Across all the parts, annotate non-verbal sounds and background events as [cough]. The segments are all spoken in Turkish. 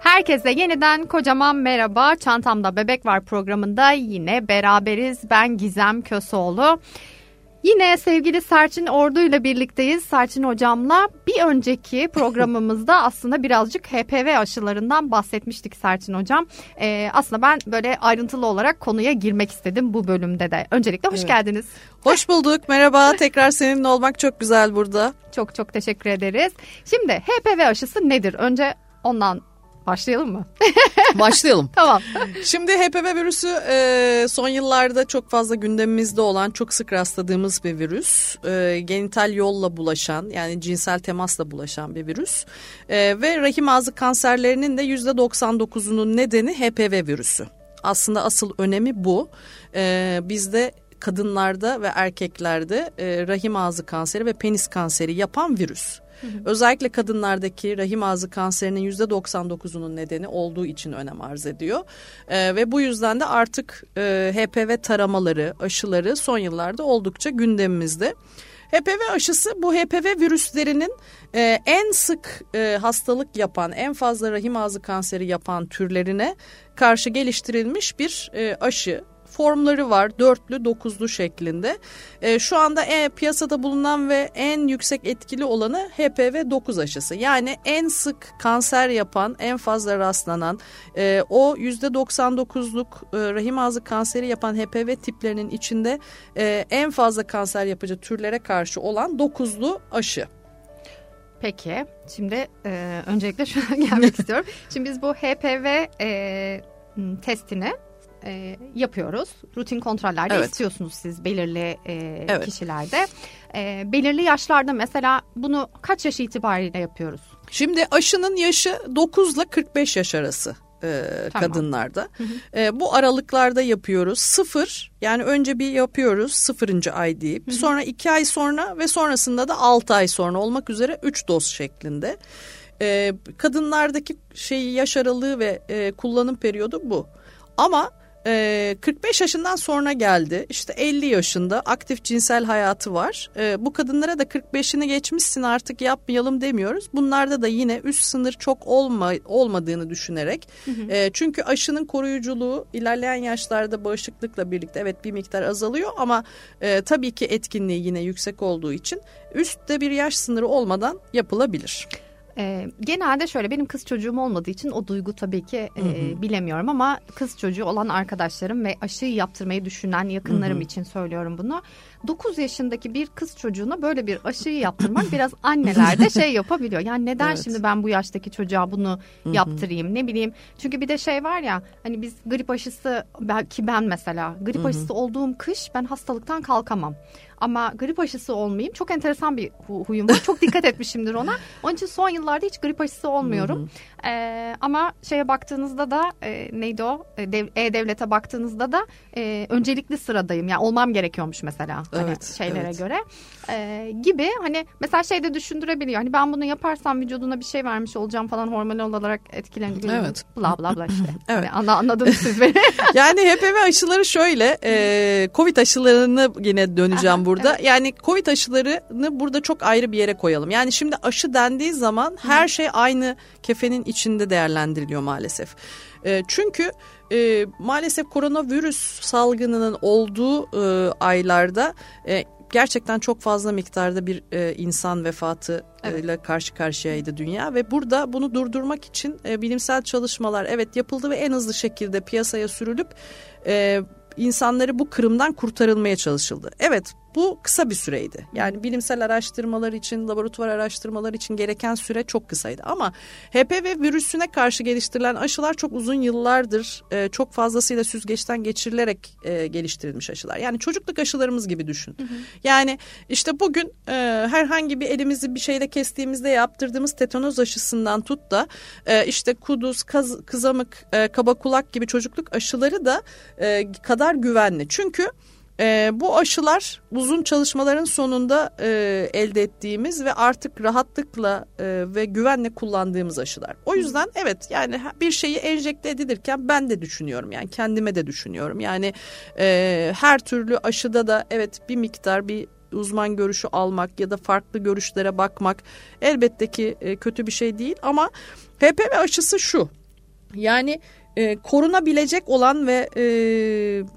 Herkese yeniden kocaman merhaba. Çantamda Bebek Var programında yine beraberiz. Ben Gizem Köseoğlu. Yine sevgili Serçin Ordu ile birlikteyiz. Serçin hocamla bir önceki [laughs] programımızda aslında birazcık HPV aşılarından bahsetmiştik Serçin hocam. Ee, aslında ben böyle ayrıntılı olarak konuya girmek istedim bu bölümde de. Öncelikle hoş evet. geldiniz. Hoş bulduk. Merhaba. Tekrar seninle olmak çok güzel burada. Çok çok teşekkür ederiz. Şimdi HPV aşısı nedir? Önce ondan Başlayalım mı? [laughs] Başlayalım. tamam. Şimdi HPV virüsü e, son yıllarda çok fazla gündemimizde olan, çok sık rastladığımız bir virüs. E, genital yolla bulaşan, yani cinsel temasla bulaşan bir virüs. E, ve rahim ağzı kanserlerinin de %99'unun nedeni HPV virüsü. Aslında asıl önemi bu. E, bizde kadınlarda ve erkeklerde e, rahim ağzı kanseri ve penis kanseri yapan virüs. [laughs] Özellikle kadınlardaki rahim ağzı kanserinin yüzde 99'unun nedeni olduğu için önem arz ediyor. E, ve bu yüzden de artık e, HPV taramaları, aşıları son yıllarda oldukça gündemimizde. HPV aşısı bu HPV virüslerinin e, en sık e, hastalık yapan, en fazla rahim ağzı kanseri yapan türlerine karşı geliştirilmiş bir e, aşı formları var dörtlü dokuzlu şeklinde. E, şu anda e, piyasada bulunan ve en yüksek etkili olanı HPV 9 aşısı. Yani en sık kanser yapan en fazla rastlanan e, o %99'luk e, rahim ağzı kanseri yapan HPV tiplerinin içinde e, en fazla kanser yapıcı türlere karşı olan dokuzlu aşı. Peki şimdi e, öncelikle [laughs] şuna gelmek [laughs] istiyorum. Şimdi biz bu HPV e, testini e, yapıyoruz. Rutin kontrollerde evet. istiyorsunuz siz belirli e, evet. kişilerde. E, belirli yaşlarda mesela bunu kaç yaş itibariyle yapıyoruz? Şimdi aşının yaşı 9 ile 45 yaş arası e, tamam. kadınlarda. Hı hı. E, bu aralıklarda yapıyoruz. Sıfır yani önce bir yapıyoruz sıfırıncı ay deyip hı hı. sonra iki ay sonra ve sonrasında da altı ay sonra olmak üzere üç doz şeklinde. E, kadınlardaki şeyi yaş aralığı ve e, kullanım periyodu bu. Ama 45 ee, yaşından sonra geldi. İşte 50 yaşında aktif cinsel hayatı var. Ee, bu kadınlara da 45'ini geçmişsin artık yapmayalım demiyoruz. Bunlarda da yine üst sınır çok olma, olmadığını düşünerek. Hı hı. Ee, çünkü aşının koruyuculuğu ilerleyen yaşlarda bağışıklıkla birlikte evet bir miktar azalıyor ama e, tabii ki etkinliği yine yüksek olduğu için üstte bir yaş sınırı olmadan yapılabilir. E, genelde şöyle benim kız çocuğum olmadığı için o duygu tabii ki e, hı hı. bilemiyorum ama kız çocuğu olan arkadaşlarım ve aşıyı yaptırmayı düşünen yakınlarım hı hı. için söylüyorum bunu. 9 yaşındaki bir kız çocuğuna böyle bir aşıyı yaptırmak [laughs] biraz annelerde şey yapabiliyor. Yani neden evet. şimdi ben bu yaştaki çocuğa bunu Hı-hı. yaptırayım ne bileyim. Çünkü bir de şey var ya hani biz grip aşısı belki ben mesela grip Hı-hı. aşısı olduğum kış ben hastalıktan kalkamam. Ama grip aşısı olmayayım. Çok enteresan bir hu- huyum var. Çok dikkat [laughs] etmişimdir ona. Onun için son yıllarda hiç grip aşısı olmuyorum. Ee, ama şeye baktığınızda da e, neydi o? E-Devlet'e baktığınızda da e, öncelikli sıradayım. Yani olmam gerekiyormuş mesela. Hani evet, şeylere evet. göre e, gibi hani mesela şey de düşündürebiliyor. Hani ben bunu yaparsam vücuduna bir şey vermiş olacağım falan hormonal olarak etkilenir. Evet. Bla bla bla işte. [laughs] evet. Yani anla, anladınız siz beni. [laughs] yani HPV aşıları şöyle e, Covid aşılarını yine döneceğim burada. Evet. Yani Covid aşılarını burada çok ayrı bir yere koyalım. Yani şimdi aşı dendiği zaman her şey aynı kefenin içinde değerlendiriliyor maalesef. E, çünkü e, maalesef koronavirüs salgınının olduğu e, aylarda e, gerçekten çok fazla miktarda bir e, insan vefatı evet. ile karşı karşıyaydı dünya ve burada bunu durdurmak için e, bilimsel çalışmalar evet yapıldı ve en hızlı şekilde piyasaya sürülüp e, insanları bu kırımdan kurtarılmaya çalışıldı. Evet bu kısa bir süreydi. Yani bilimsel araştırmalar için, laboratuvar araştırmalar için gereken süre çok kısaydı. Ama HPV virüsüne karşı geliştirilen aşılar çok uzun yıllardır e, çok fazlasıyla süzgeçten geçirilerek e, geliştirilmiş aşılar. Yani çocukluk aşılarımız gibi düşün. Hı hı. Yani işte bugün e, herhangi bir elimizi bir şeyle kestiğimizde yaptırdığımız tetanoz aşısından tut da e, işte kuduz, kaz, kızamık, e, kaba kulak gibi çocukluk aşıları da e, kadar güvenli. Çünkü e, bu aşılar uzun çalışmaların sonunda e, elde ettiğimiz ve artık rahatlıkla e, ve güvenle kullandığımız aşılar. O yüzden evet yani bir şeyi enjekte edilirken ben de düşünüyorum yani kendime de düşünüyorum. Yani e, her türlü aşıda da evet bir miktar bir uzman görüşü almak ya da farklı görüşlere bakmak elbette ki e, kötü bir şey değil ama HPV aşısı şu Yani e, korunabilecek olan ve e,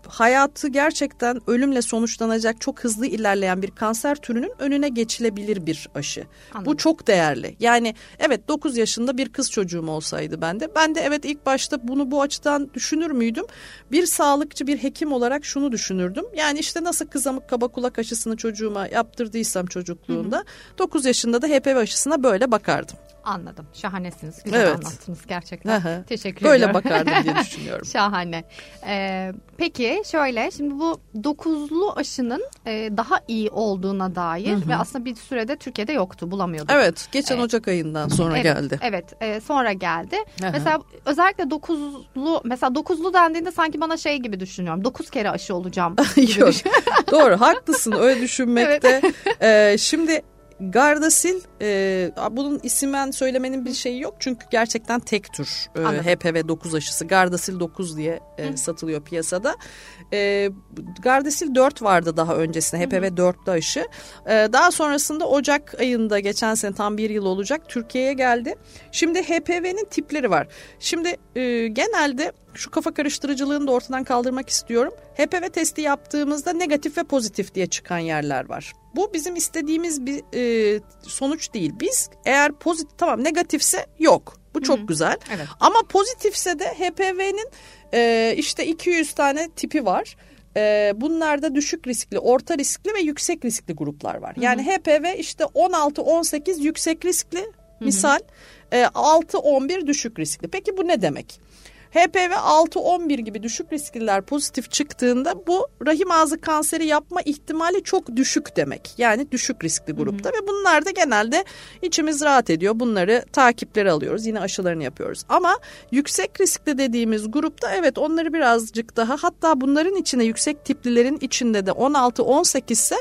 hayatı gerçekten ölümle sonuçlanacak çok hızlı ilerleyen bir kanser türünün önüne geçilebilir bir aşı. Anladım. Bu çok değerli. Yani evet 9 yaşında bir kız çocuğum olsaydı ben de ben de evet ilk başta bunu bu açıdan düşünür müydüm? Bir sağlıkçı bir hekim olarak şunu düşünürdüm. Yani işte nasıl kızamık kaba kulak aşısını çocuğuma yaptırdıysam çocukluğunda hı hı. 9 yaşında da HPV aşısına böyle bakardım. Anladım. Şahanesiniz. Güzel evet. anlattınız gerçekten. Aha. Teşekkür Böyle ediyorum. Böyle bakardım diye [laughs] düşünüyorum. Şahane. Ee, peki şöyle şimdi bu dokuzlu aşının e, daha iyi olduğuna dair Hı-hı. ve aslında bir sürede Türkiye'de yoktu bulamıyorduk. Evet geçen ee, Ocak ayından sonra evet, geldi. Evet e, sonra geldi. Aha. Mesela özellikle dokuzlu mesela dokuzlu dendiğinde sanki bana şey gibi düşünüyorum. Dokuz kere aşı olacağım [laughs] Yok. Doğru haklısın öyle [laughs] düşünmekte. evet. ee, şimdi Gardasil e, bunun isimden söylemenin bir şeyi yok çünkü gerçekten tek tür e, HPV 9 aşısı Gardasil 9 diye e, satılıyor piyasada. E, Gardasil 4 vardı daha öncesinde HPV 4'lü aşı. E, daha sonrasında Ocak ayında geçen sene tam bir yıl olacak Türkiye'ye geldi. Şimdi HPV'nin tipleri var. Şimdi e, genelde şu kafa karıştırıcılığını da ortadan kaldırmak istiyorum. HPV testi yaptığımızda negatif ve pozitif diye çıkan yerler var. Bu bizim istediğimiz bir e, sonuç değil. Biz eğer pozitif tamam negatifse yok. Bu çok Hı-hı. güzel. Evet. Ama pozitifse de HPV'nin e, işte 200 tane tipi var. E, bunlarda düşük riskli, orta riskli ve yüksek riskli gruplar var. Yani Hı-hı. HPV işte 16-18 yüksek riskli Hı-hı. misal, e, 6-11 düşük riskli. Peki bu ne demek? HPV 6-11 gibi düşük riskliler pozitif çıktığında bu rahim ağzı kanseri yapma ihtimali çok düşük demek. Yani düşük riskli grupta hı hı. ve bunlar da genelde içimiz rahat ediyor. Bunları takipleri alıyoruz. Yine aşılarını yapıyoruz. Ama yüksek riskli dediğimiz grupta evet onları birazcık daha hatta bunların içine yüksek tiplilerin içinde de 16-18 ise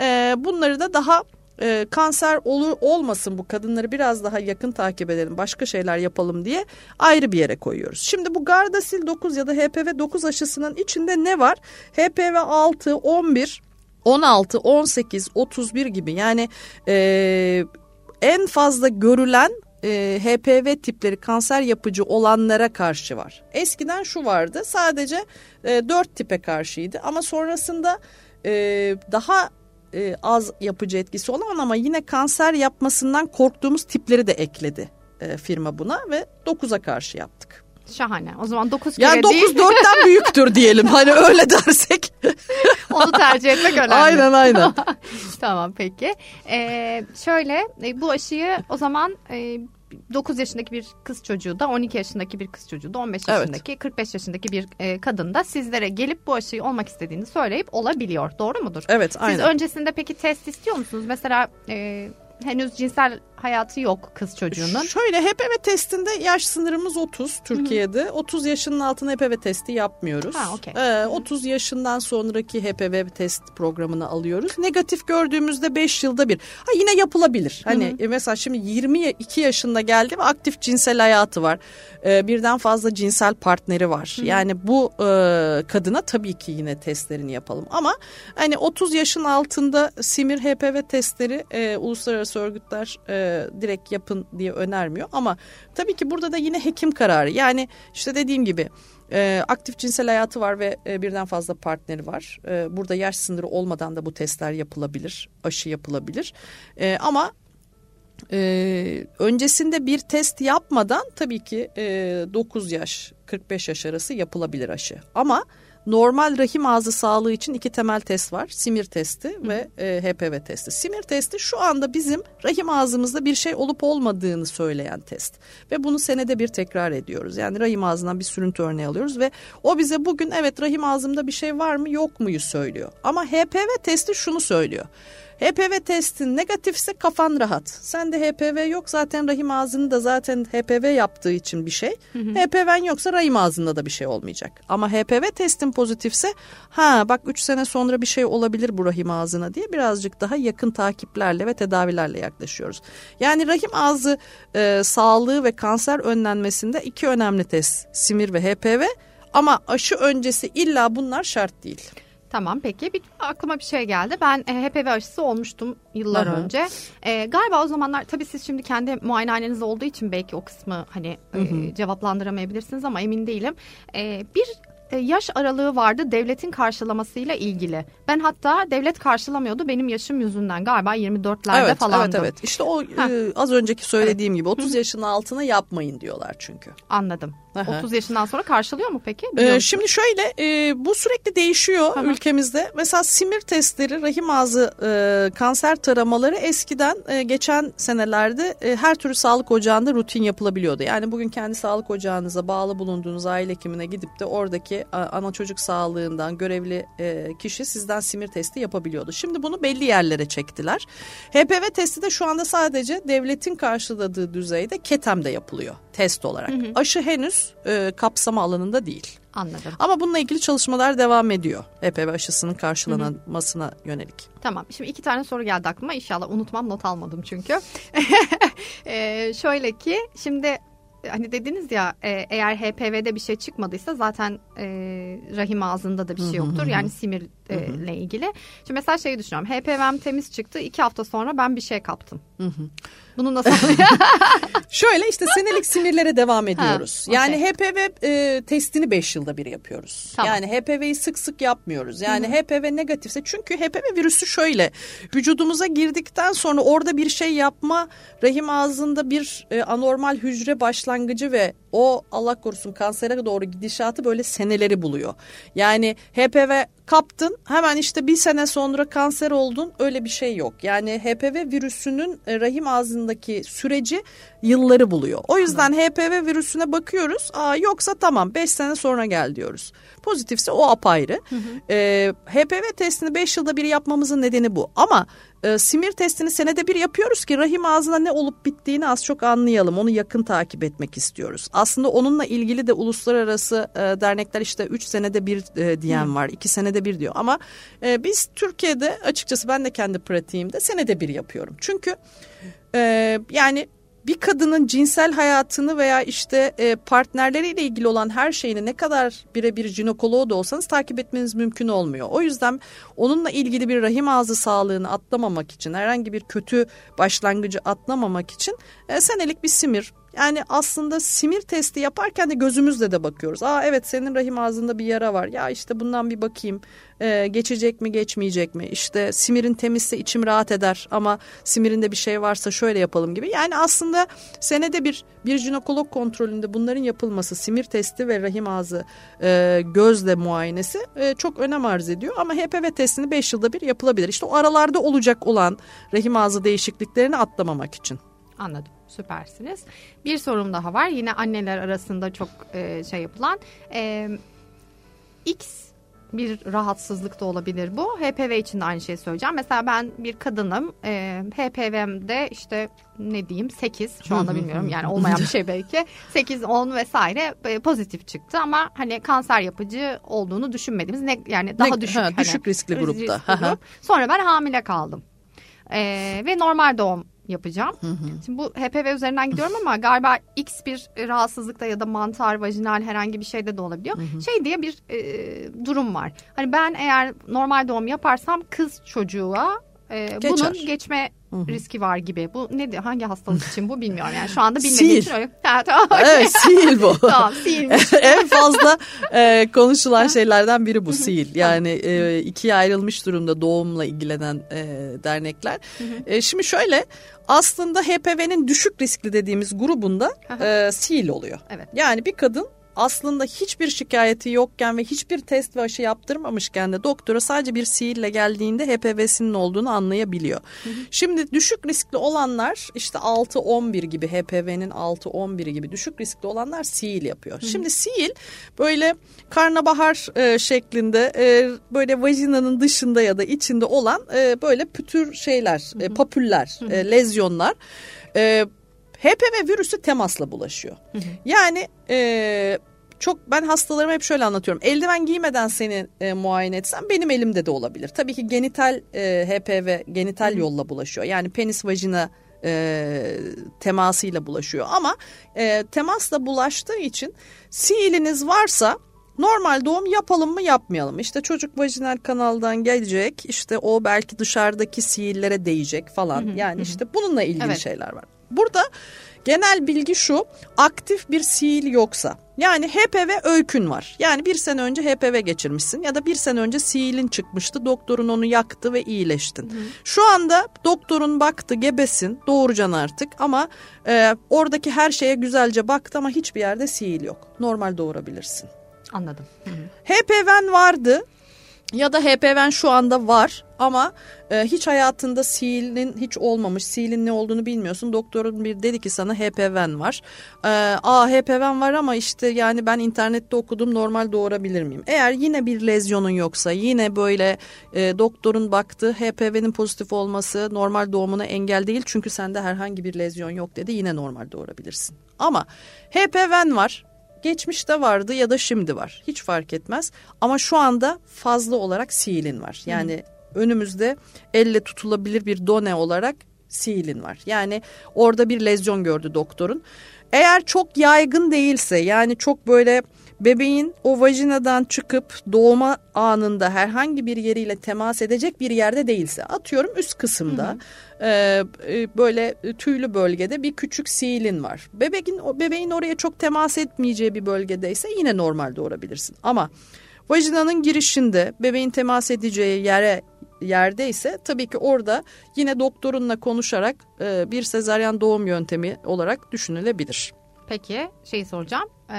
e, bunları da daha e, kanser olur olmasın bu kadınları biraz daha yakın takip edelim başka şeyler yapalım diye ayrı bir yere koyuyoruz. Şimdi bu Gardasil 9 ya da HPV 9 aşısının içinde ne var? HPV 6, 11, 16, 18, 31 gibi yani e, en fazla görülen e, HPV tipleri kanser yapıcı olanlara karşı var. Eskiden şu vardı sadece e, 4 tipe karşıydı ama sonrasında e, daha e, az yapıcı etkisi olan ama yine kanser yapmasından korktuğumuz tipleri de ekledi e, firma buna ve 9'a karşı yaptık. Şahane. O zaman 9 kere yani 9 değil. 9 4'ten [laughs] büyüktür diyelim. Hani öyle dersek. [laughs] Onu tercih etmek önemli. Aynen aynen. [laughs] tamam peki. Ee, şöyle e, bu aşıyı o zaman e, 9 yaşındaki bir kız çocuğu da 12 yaşındaki bir kız çocuğu da 15 yaşındaki evet. 45 yaşındaki bir e, kadın da sizlere gelip bu aşıyı olmak istediğini söyleyip olabiliyor. Doğru mudur? Evet aynen. Siz öncesinde peki test istiyor musunuz? Mesela e, henüz cinsel hayatı yok kız çocuğunun. Şöyle HPV testinde yaş sınırımız 30 Türkiye'de. Hı-hı. 30 yaşının altına HPV testi yapmıyoruz. Ha, okay. ee, 30 yaşından sonraki HPV test programını alıyoruz. Negatif gördüğümüzde 5 yılda bir. Ha yine yapılabilir. Hani Hı-hı. mesela şimdi 22 yaşında geldi ve aktif cinsel hayatı var. Ee, birden fazla cinsel partneri var. Hı-hı. Yani bu e, kadına tabii ki yine testlerini yapalım. Ama hani 30 yaşın altında simir HPV testleri e, uluslararası örgütler e, direkt yapın diye önermiyor. Ama tabii ki burada da yine hekim kararı. Yani işte dediğim gibi e, aktif cinsel hayatı var ve e, birden fazla partneri var. E, burada yaş sınırı olmadan da bu testler yapılabilir, aşı yapılabilir. E, ama e, öncesinde bir test yapmadan tabii ki e, 9 yaş 45 yaş arası yapılabilir aşı. Ama normal rahim ağzı sağlığı için iki temel test var. Simir testi Hı. ve e, HPV testi. Simir testi şu anda bizim rahim ağzımızda bir şey olup olmadığını söyleyen test. Ve bunu senede bir tekrar ediyoruz. Yani rahim ağzından bir sürüntü örneği alıyoruz ve o bize bugün evet rahim ağzımda bir şey var mı yok muyu söylüyor. Ama HPV testi şunu söylüyor. HPV testin negatifse kafan rahat. Sen de HPV yok zaten rahim ağzını da zaten HPV yaptığı için bir şey. Hı hı. HPV'n yoksa rahim ağzında da bir şey olmayacak. Ama HPV testin pozitifse ha bak 3 sene sonra bir şey olabilir bu rahim ağzına diye birazcık daha yakın takiplerle ve tedavilerle yaklaşıyoruz. Yani rahim ağzı e, sağlığı ve kanser önlenmesinde iki önemli test simir ve HPV ama aşı öncesi illa bunlar şart değil. Tamam peki bir, aklıma bir şey geldi. Ben e, HPV aşısı olmuştum yıllar Hı hı. önce. E, galiba o zamanlar tabii siz şimdi kendi muayenehaneniz olduğu için belki o kısmı hani e, cevaplandıramayabilirsiniz ama emin değilim. E, bir yaş aralığı vardı devletin karşılamasıyla ilgili. Ben hatta devlet karşılamıyordu benim yaşım yüzünden galiba 24'lerde Evet, falandım. evet, evet. İşte o e, az önceki söylediğim gibi 30 yaşın altına yapmayın diyorlar çünkü. Anladım. Aha. 30 yaşından sonra karşılıyor mu peki? Biliyor Ee, musun? şimdi şöyle e, bu sürekli değişiyor Tamam. ülkemizde. Mesela simir testleri, rahim ağzı e, kanser taramaları eskiden e, geçen senelerde e, her türlü sağlık ocağında rutin yapılabiliyordu. Yani bugün kendi sağlık ocağınıza bağlı bulunduğunuz aile hekimine gidip de oradaki ana çocuk sağlığından görevli e, kişi sizden simir testi yapabiliyordu. Şimdi bunu belli yerlere çektiler. HPV testi de şu anda sadece devletin karşıladığı düzeyde KETEM'de yapılıyor test olarak. Aşı henüz e, kapsama alanında değil. Anladım. Ama bununla ilgili çalışmalar devam ediyor. HPV aşısının karşılanmasına yönelik. Tamam. Şimdi iki tane soru geldi aklıma. İnşallah unutmam. Not almadım çünkü. Ee, [laughs] şöyle ki şimdi hani dediniz ya e, eğer HPV'de bir şey çıkmadıysa zaten e, rahim ağzında da bir şey yoktur. Yani simirle ilgili. Şimdi mesela şeyi düşünüyorum. HPV'm temiz çıktı. iki hafta sonra ben bir şey kaptım. Bunu nasıl [laughs] Şöyle işte senelik sinirlere devam ediyoruz. okey. Yani HPV e, testini 5 yılda bir yapıyoruz. Tamam. Yani HPV'yi sık sık yapmıyoruz. Yani HPV negatifse çünkü HPV virüsü şöyle vücudumuza girdikten sonra orada bir şey yapma rahim ağzında bir e, anormal hücre başlangıcı ve o Allah korusun kansere doğru gidişatı böyle seneleri buluyor. Yani HPV kaptın hemen işte bir sene sonra kanser oldun öyle bir şey yok. Yani HPV virüsünün e, rahim ağzındaki süreci yılları buluyor. O yüzden HPV virüsüne bakıyoruz. Aa, yoksa tamam 5 sene sonra gel diyoruz. Pozitifse o apayrı. Ee, HPV testini 5 yılda bir yapmamızın nedeni bu. Ama e, simir testini senede bir yapıyoruz ki rahim ağzına ne olup bittiğini az çok anlayalım. Onu yakın takip etmek istiyoruz. Aslında onunla ilgili de uluslararası e, dernekler işte 3 senede bir e, diyen var. 2 senede bir diyor. Ama e, biz Türkiye'de açıkçası ben de kendi pratiğimde senede bir yapıyorum. Çünkü e, yani bir kadının cinsel hayatını veya işte e, partnerleriyle ilgili olan her şeyini ne kadar birebir jinekoloğu da olsanız takip etmeniz mümkün olmuyor. O yüzden onunla ilgili bir rahim ağzı sağlığını atlamamak için herhangi bir kötü başlangıcı atlamamak için e, senelik bir simir yani aslında simir testi yaparken de gözümüzle de bakıyoruz. Aa evet senin rahim ağzında bir yara var. Ya işte bundan bir bakayım. Ee, geçecek mi geçmeyecek mi? İşte simirin temizse içim rahat eder ama simirinde bir şey varsa şöyle yapalım gibi. Yani aslında senede bir bir jinekolog kontrolünde bunların yapılması simir testi ve rahim ağzı e, gözle muayenesi e, çok önem arz ediyor. Ama HPV testini 5 yılda bir yapılabilir. İşte o aralarda olacak olan rahim ağzı değişikliklerini atlamamak için. Anladım. Süpersiniz. Bir sorum daha var. Yine anneler arasında çok e, şey yapılan. E, X bir rahatsızlık da olabilir bu. HPV için de aynı şeyi söyleyeceğim. Mesela ben bir kadınım. E, HPV'mde işte ne diyeyim 8 şu anda bilmiyorum yani olmayan bir şey belki. [laughs] 8 10 vesaire e, pozitif çıktı ama hani kanser yapıcı olduğunu düşünmediğimiz ne yani daha Ne- düşük ha, hani, düşük riskli grupta. riskli grup. Sonra ben hamile kaldım. Ee, ve normal doğum yapacağım. Şimdi bu HPV üzerinden gidiyorum ama galiba X bir rahatsızlıkta ya da mantar, vajinal herhangi bir şeyde de olabiliyor. Şey diye bir e, durum var. Hani ben eğer normal doğum yaparsam kız çocuğa e, Geçer. bunun geçme riski var gibi. Bu ne diyor? Hangi hastalık için bu bilmiyorum. Yani şu anda bilmediğim için öyle. Ha, tamam. Evet sil bu. [laughs] tamam, [laughs] en fazla e, konuşulan şeylerden biri bu sil. Yani e, ikiye ayrılmış durumda doğumla ilgilenen e, dernekler. E, şimdi şöyle aslında HPV'nin düşük riskli dediğimiz grubunda e, sil oluyor. Evet. Yani bir kadın aslında hiçbir şikayeti yokken ve hiçbir test ve aşı yaptırmamışken de doktora sadece bir sihirle geldiğinde HPV'sinin olduğunu anlayabiliyor. Şimdi düşük riskli olanlar işte 6-11 gibi HPV'nin 6-11 gibi düşük riskli olanlar sihir yapıyor. Şimdi sihir böyle karnabahar e, şeklinde e, böyle vajinanın dışında ya da içinde olan e, böyle pütür şeyler, e, papüller, e, lezyonlar. E, HPV virüsü temasla bulaşıyor. Yani e, çok ben hastalarıma hep şöyle anlatıyorum. Eldiven giymeden seni e, muayene etsem benim elimde de olabilir. Tabii ki genital e, HPV genital yolla bulaşıyor. Yani penis vajina e, temasıyla bulaşıyor. Ama e, temasla bulaştığı için siiliniz varsa normal doğum yapalım mı yapmayalım? İşte çocuk vajinal kanaldan gelecek işte o belki dışarıdaki sihirlere değecek falan. yani işte bununla ilgili evet. şeyler var. Burada genel bilgi şu aktif bir sihir yoksa yani HPV öykün var. Yani bir sene önce HPV geçirmişsin ya da bir sene önce sihilin çıkmıştı. Doktorun onu yaktı ve iyileştin. Hı. Şu anda doktorun baktı gebesin doğuracaksın artık ama e, oradaki her şeye güzelce baktı ama hiçbir yerde sihil yok. Normal doğurabilirsin. Anladım. HPV'n vardı ya da HPV'n şu anda var ama e, hiç hayatında silin hiç olmamış, silin ne olduğunu bilmiyorsun. Doktorun bir dedi ki sana HPV'n var. E, Aa HPV'n var ama işte yani ben internette okudum normal doğurabilir miyim? Eğer yine bir lezyonun yoksa yine böyle e, doktorun baktı HPV'nin pozitif olması normal doğumuna engel değil. Çünkü sende herhangi bir lezyon yok dedi yine normal doğurabilirsin. Ama HPV'n var Geçmişte vardı ya da şimdi var. Hiç fark etmez. Ama şu anda fazla olarak siilin var. Yani Hı. önümüzde elle tutulabilir bir done olarak siilin var. Yani orada bir lezyon gördü doktorun. Eğer çok yaygın değilse yani çok böyle bebeğin o vajinadan çıkıp doğuma anında herhangi bir yeriyle temas edecek bir yerde değilse atıyorum üst kısımda hı hı. E, e, böyle tüylü bölgede bir küçük siilin var. Bebeğin o bebeğin oraya çok temas etmeyeceği bir bölgedeyse yine normal doğurabilirsin. Ama vajinanın girişinde bebeğin temas edeceği yere yerdeyse tabii ki orada yine doktorunla konuşarak e, bir sezaryen doğum yöntemi olarak düşünülebilir. Peki şeyi soracağım. Ee,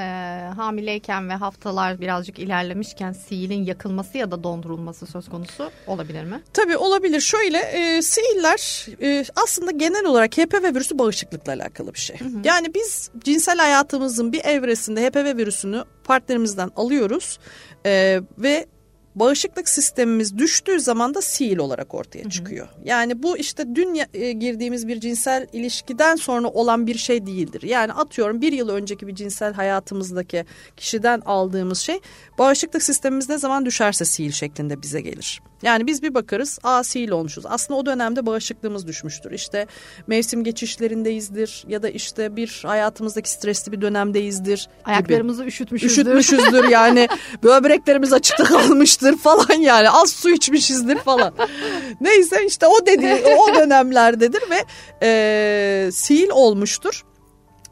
hamileyken ve haftalar birazcık ilerlemişken siilin yakılması ya da dondurulması söz konusu olabilir mi? Tabii olabilir. Şöyle e, siiller e, aslında genel olarak HPV virüsü bağışıklıkla alakalı bir şey. Hı hı. Yani biz cinsel hayatımızın bir evresinde HPV virüsünü partnerimizden alıyoruz e, ve bağışıklık sistemimiz düştüğü zaman da sil olarak ortaya çıkıyor. Hı hı. Yani bu işte dün e, girdiğimiz bir cinsel ilişkiden sonra olan bir şey değildir. Yani atıyorum bir yıl önceki bir cinsel hayatımızdaki kişiden aldığımız şey bağışıklık sistemimiz ne zaman düşerse sil şeklinde bize gelir. Yani biz bir bakarız aa sil olmuşuz. Aslında o dönemde bağışıklığımız düşmüştür. İşte mevsim geçişlerindeyizdir ya da işte bir hayatımızdaki stresli bir dönemdeyizdir. Ayaklarımızı gibi. üşütmüşüzdür. Üşütmüşüzdür yani [laughs] böbreklerimiz açıkta kalmıştır falan yani az su içmişizdir falan. [laughs] Neyse işte o dedi o dönemlerdedir ve e, sil olmuştur.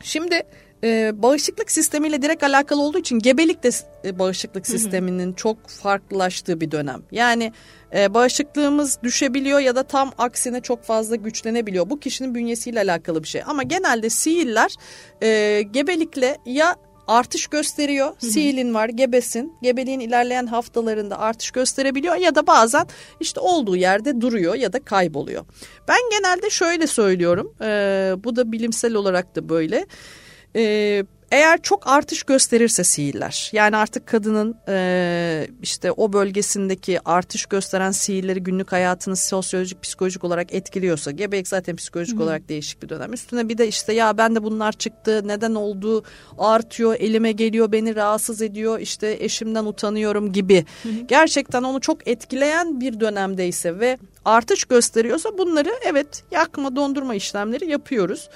Şimdi e, bağışıklık sistemiyle direkt alakalı olduğu için gebelik de e, bağışıklık sisteminin çok farklılaştığı bir dönem. Yani e, bağışıklığımız düşebiliyor ya da tam aksine çok fazla güçlenebiliyor. Bu kişinin bünyesiyle alakalı bir şey. Ama genelde sihirler e, gebelikle ya artış gösteriyor. Hı Siilin var, gebesin. Gebeliğin ilerleyen haftalarında artış gösterebiliyor ya da bazen işte olduğu yerde duruyor ya da kayboluyor. Ben genelde şöyle söylüyorum. E, bu da bilimsel olarak da böyle. E, eğer çok artış gösterirse sihirler yani artık kadının e, işte o bölgesindeki artış gösteren sihirleri günlük hayatını sosyolojik psikolojik olarak etkiliyorsa gebelik zaten psikolojik Hı-hı. olarak değişik bir dönem üstüne bir de işte ya ben de bunlar çıktı neden oldu artıyor elime geliyor beni rahatsız ediyor işte eşimden utanıyorum gibi Hı-hı. gerçekten onu çok etkileyen bir dönemdeyse ve artış gösteriyorsa bunları evet yakma dondurma işlemleri yapıyoruz.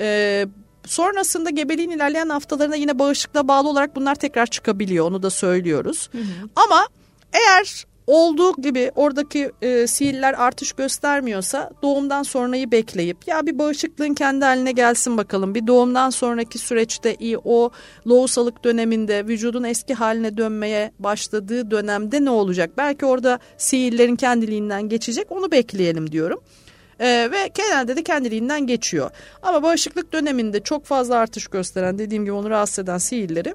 Ee, Sonrasında gebeliğin ilerleyen haftalarında yine bağışıklığa bağlı olarak bunlar tekrar çıkabiliyor. Onu da söylüyoruz. Hı hı. Ama eğer olduğu gibi oradaki e, sihirler artış göstermiyorsa doğumdan sonrayı bekleyip ya bir bağışıklığın kendi haline gelsin bakalım. Bir doğumdan sonraki süreçte iyi o lohusalık döneminde vücudun eski haline dönmeye başladığı dönemde ne olacak? Belki orada sihirlerin kendiliğinden geçecek onu bekleyelim diyorum. Ee, ve genelde de kendiliğinden geçiyor. Ama bağışıklık döneminde çok fazla artış gösteren dediğim gibi onu rahatsız eden sihirleri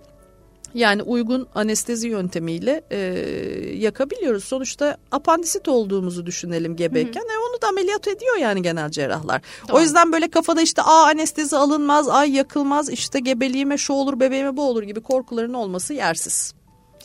yani uygun anestezi yöntemiyle e, yakabiliyoruz. Sonuçta apandisit olduğumuzu düşünelim gebeyken. Hı hı. E, onu da ameliyat ediyor yani genel cerrahlar. Doğru. O yüzden böyle kafada işte a anestezi alınmaz, ay yakılmaz, işte gebeliğime şu olur, bebeğime bu olur gibi korkuların olması yersiz.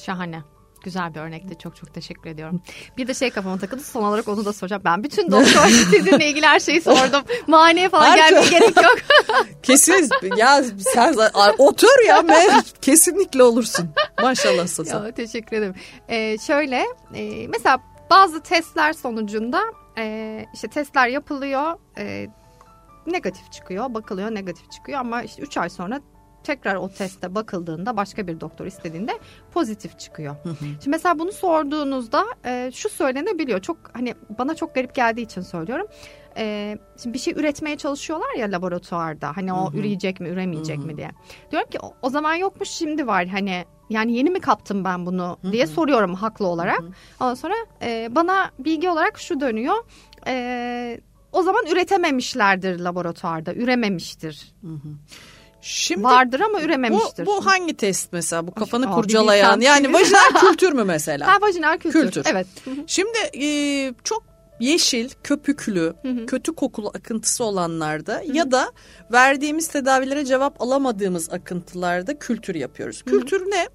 Şahane. Güzel bir örnekti. Çok çok teşekkür ediyorum. Bir de şey kafama takıldı. Son olarak onu da soracağım. Ben bütün [laughs] doktor sizinle ilgili her şeyi sordum. Maniye falan gelmeye gerek yok. [laughs] Kesin. Ya sen otur ya. Ben, kesinlikle olursun. Maşallah sana. Ya, teşekkür ederim. Ee, şöyle e, mesela bazı testler sonucunda e, işte testler yapılıyor. E, negatif çıkıyor. Bakılıyor negatif çıkıyor ama işte 3 ay sonra tekrar o teste bakıldığında başka bir doktor istediğinde pozitif çıkıyor. Şimdi mesela bunu sorduğunuzda e, şu söylenebiliyor. Çok hani bana çok garip geldiği için söylüyorum. E, şimdi bir şey üretmeye çalışıyorlar ya laboratuvarda. Hani o üreyecek mi, üremeyecek mi diye. Diyorum ki o, o zaman yokmuş şimdi var. Hani yani yeni mi kaptım ben bunu diye soruyorum haklı olarak. Ondan sonra e, bana bilgi olarak şu dönüyor. E, o zaman üretememişlerdir laboratuvarda, ürememiştir. Şimdi Vardır ama ürememiştir. Bu, bu hangi test mesela? Bu kafanı Aa, kurcalayan. Yani vajinal [laughs] kültür mü mesela? Ha vajinal kültür. Kültür. Evet. Şimdi e, çok yeşil, köpüklü, kötü kokulu akıntısı olanlarda ya da verdiğimiz tedavilere cevap alamadığımız akıntılarda kültür yapıyoruz. Kültür ne?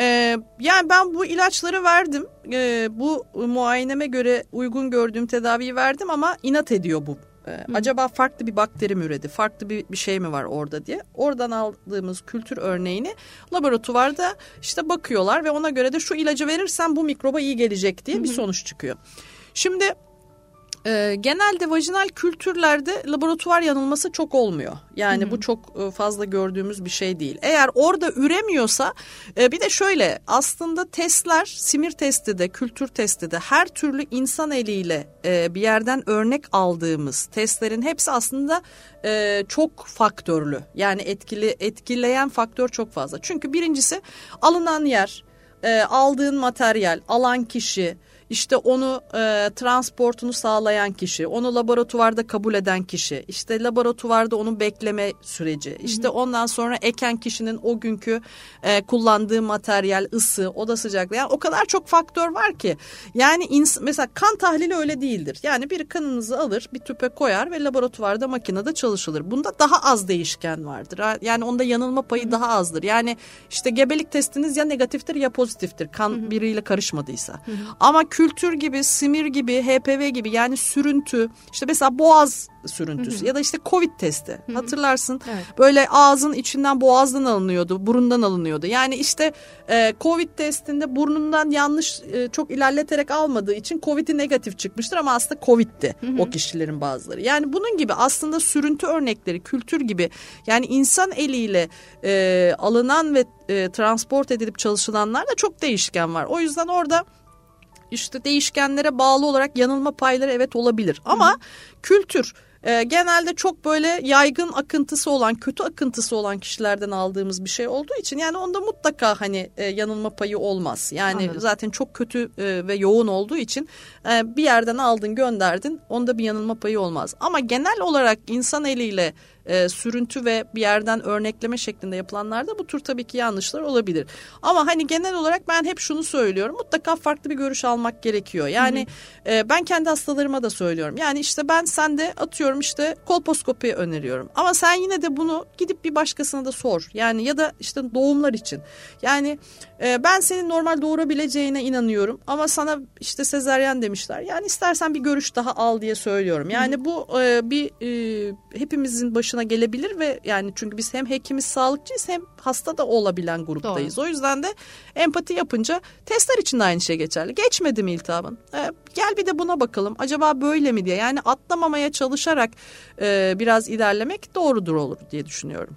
Ee, yani ben bu ilaçları verdim. Ee, bu muayeneme göre uygun gördüğüm tedaviyi verdim ama inat ediyor bu. Ee, acaba farklı bir bakteri mi üredi? Farklı bir, bir şey mi var orada diye. Oradan aldığımız kültür örneğini laboratuvarda işte bakıyorlar ve ona göre de şu ilacı verirsen bu mikroba iyi gelecek diye bir sonuç çıkıyor. Şimdi e, genelde vajinal kültürlerde laboratuvar yanılması çok olmuyor. Yani bu çok e, fazla gördüğümüz bir şey değil. Eğer orada üremiyorsa e, bir de şöyle aslında testler simir testi de kültür testi de her türlü insan eliyle e, bir yerden örnek aldığımız testlerin hepsi aslında e, çok faktörlü. Yani etkili etkileyen faktör çok fazla. Çünkü birincisi alınan yer, e, aldığın materyal, alan kişi, işte onu e, transportunu sağlayan kişi, onu laboratuvarda kabul eden kişi, işte laboratuvarda onun bekleme süreci, işte ondan sonra eken kişinin o günkü e, kullandığı materyal, ısı, oda sıcaklığı. Yani o kadar çok faktör var ki. Yani ins- mesela kan tahlili öyle değildir. Yani bir kanınızı alır, bir tüpe koyar ve laboratuvarda makinede çalışılır. Bunda daha az değişken vardır. Yani onda yanılma payı daha azdır. Yani işte gebelik testiniz ya negatiftir ya pozitiftir. Kan biriyle karışmadıysa. Ama kültür gibi, simir gibi, HPV gibi yani sürüntü, işte mesela boğaz sürüntüsü ya da işte Covid testi. Hatırlarsın Evet. böyle ağzın içinden boğazdan alınıyordu, burundan alınıyordu. Yani işte e, Covid testinde burnundan yanlış e, çok ilerleterek almadığı için Covid'i negatif çıkmıştır ama aslında Covid'ti o kişilerin bazıları. Yani bunun gibi aslında sürüntü örnekleri, kültür gibi yani insan eliyle e, alınan ve e, transport edilip çalışılanlar da çok değişken var. O yüzden orada işte değişkenlere bağlı olarak yanılma payları evet olabilir. Ama kültür e, genelde çok böyle yaygın akıntısı olan, kötü akıntısı olan kişilerden aldığımız bir şey olduğu için yani onda mutlaka hani e, yanılma payı olmaz. Yani Anladım. zaten çok kötü e, ve yoğun olduğu için e, bir yerden aldın gönderdin onda bir yanılma payı olmaz. Ama genel olarak insan eliyle e, sürüntü ve bir yerden örnekleme şeklinde yapılanlarda bu tür tabii ki yanlışlar olabilir. Ama hani genel olarak ben hep şunu söylüyorum. Mutlaka farklı bir görüş almak gerekiyor. Yani e, ben kendi hastalarıma da söylüyorum. Yani işte ben sende atıyorum işte kolposkopi öneriyorum. Ama sen yine de bunu gidip bir başkasına da sor. Yani ya da işte doğumlar için. Yani e, ben senin normal doğurabileceğine inanıyorum. Ama sana işte sezeryen demişler. Yani istersen bir görüş daha al diye söylüyorum. Yani bu e, bir e, hepimizin başına gelebilir ve yani çünkü biz hem hekimiz sağlıkçıyız hem hasta da olabilen gruptayız. O yüzden de empati yapınca testler için de aynı şey geçerli. Geçmedi mi iltihabın? E, gel bir de buna bakalım. Acaba böyle mi diye. Yani atlamamaya çalışarak e, biraz ilerlemek doğrudur olur diye düşünüyorum.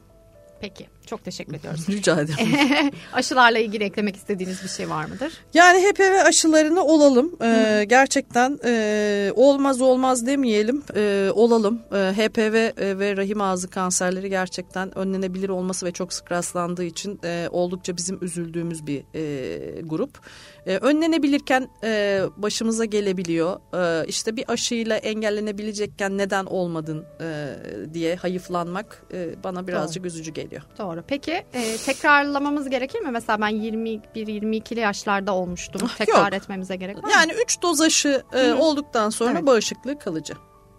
Peki. Çok teşekkür ediyoruz. [laughs] Rica ederim. [laughs] Aşılarla ilgili eklemek istediğiniz bir şey var mıdır? Yani HPV aşılarını olalım. Ee, gerçekten e, olmaz olmaz demeyelim. Ee, olalım. Ee, HPV e, ve rahim ağzı kanserleri gerçekten önlenebilir olması ve çok sık rastlandığı için e, oldukça bizim üzüldüğümüz bir e, grup. E, önlenebilirken e, başımıza gelebiliyor. E, işte bir aşıyla engellenebilecekken neden olmadın e, diye hayıflanmak e, bana birazcık üzücü geliyor. Doğru. Peki e, tekrarlamamız gerekir mi? Mesela ben 21-22'li yaşlarda olmuştum. Ah, Tekrar yok. etmemize gerek var mı? Yani 3 doz aşı e, olduktan sonra Evet. bağışıklığı kalıcı.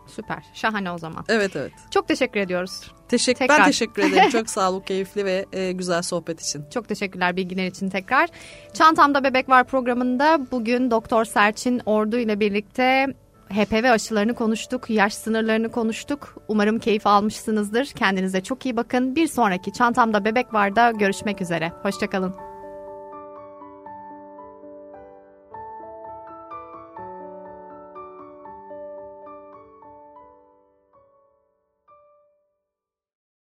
Süper. Şahane o zaman. Evet evet. Çok teşekkür ediyoruz. Teşekkür, Tekrar. ben teşekkür ederim. Çok [laughs] sağ ol, keyifli ve e, güzel sohbet için. Çok teşekkürler bilgiler için tekrar. Çantamda Bebek Var programında bugün Doktor Serçin Ordu ile birlikte HPV aşılarını konuştuk, yaş sınırlarını konuştuk. Umarım keyif almışsınızdır. Kendinize çok iyi bakın. Bir sonraki Çantamda Bebek Var'da görüşmek üzere. Hoşçakalın.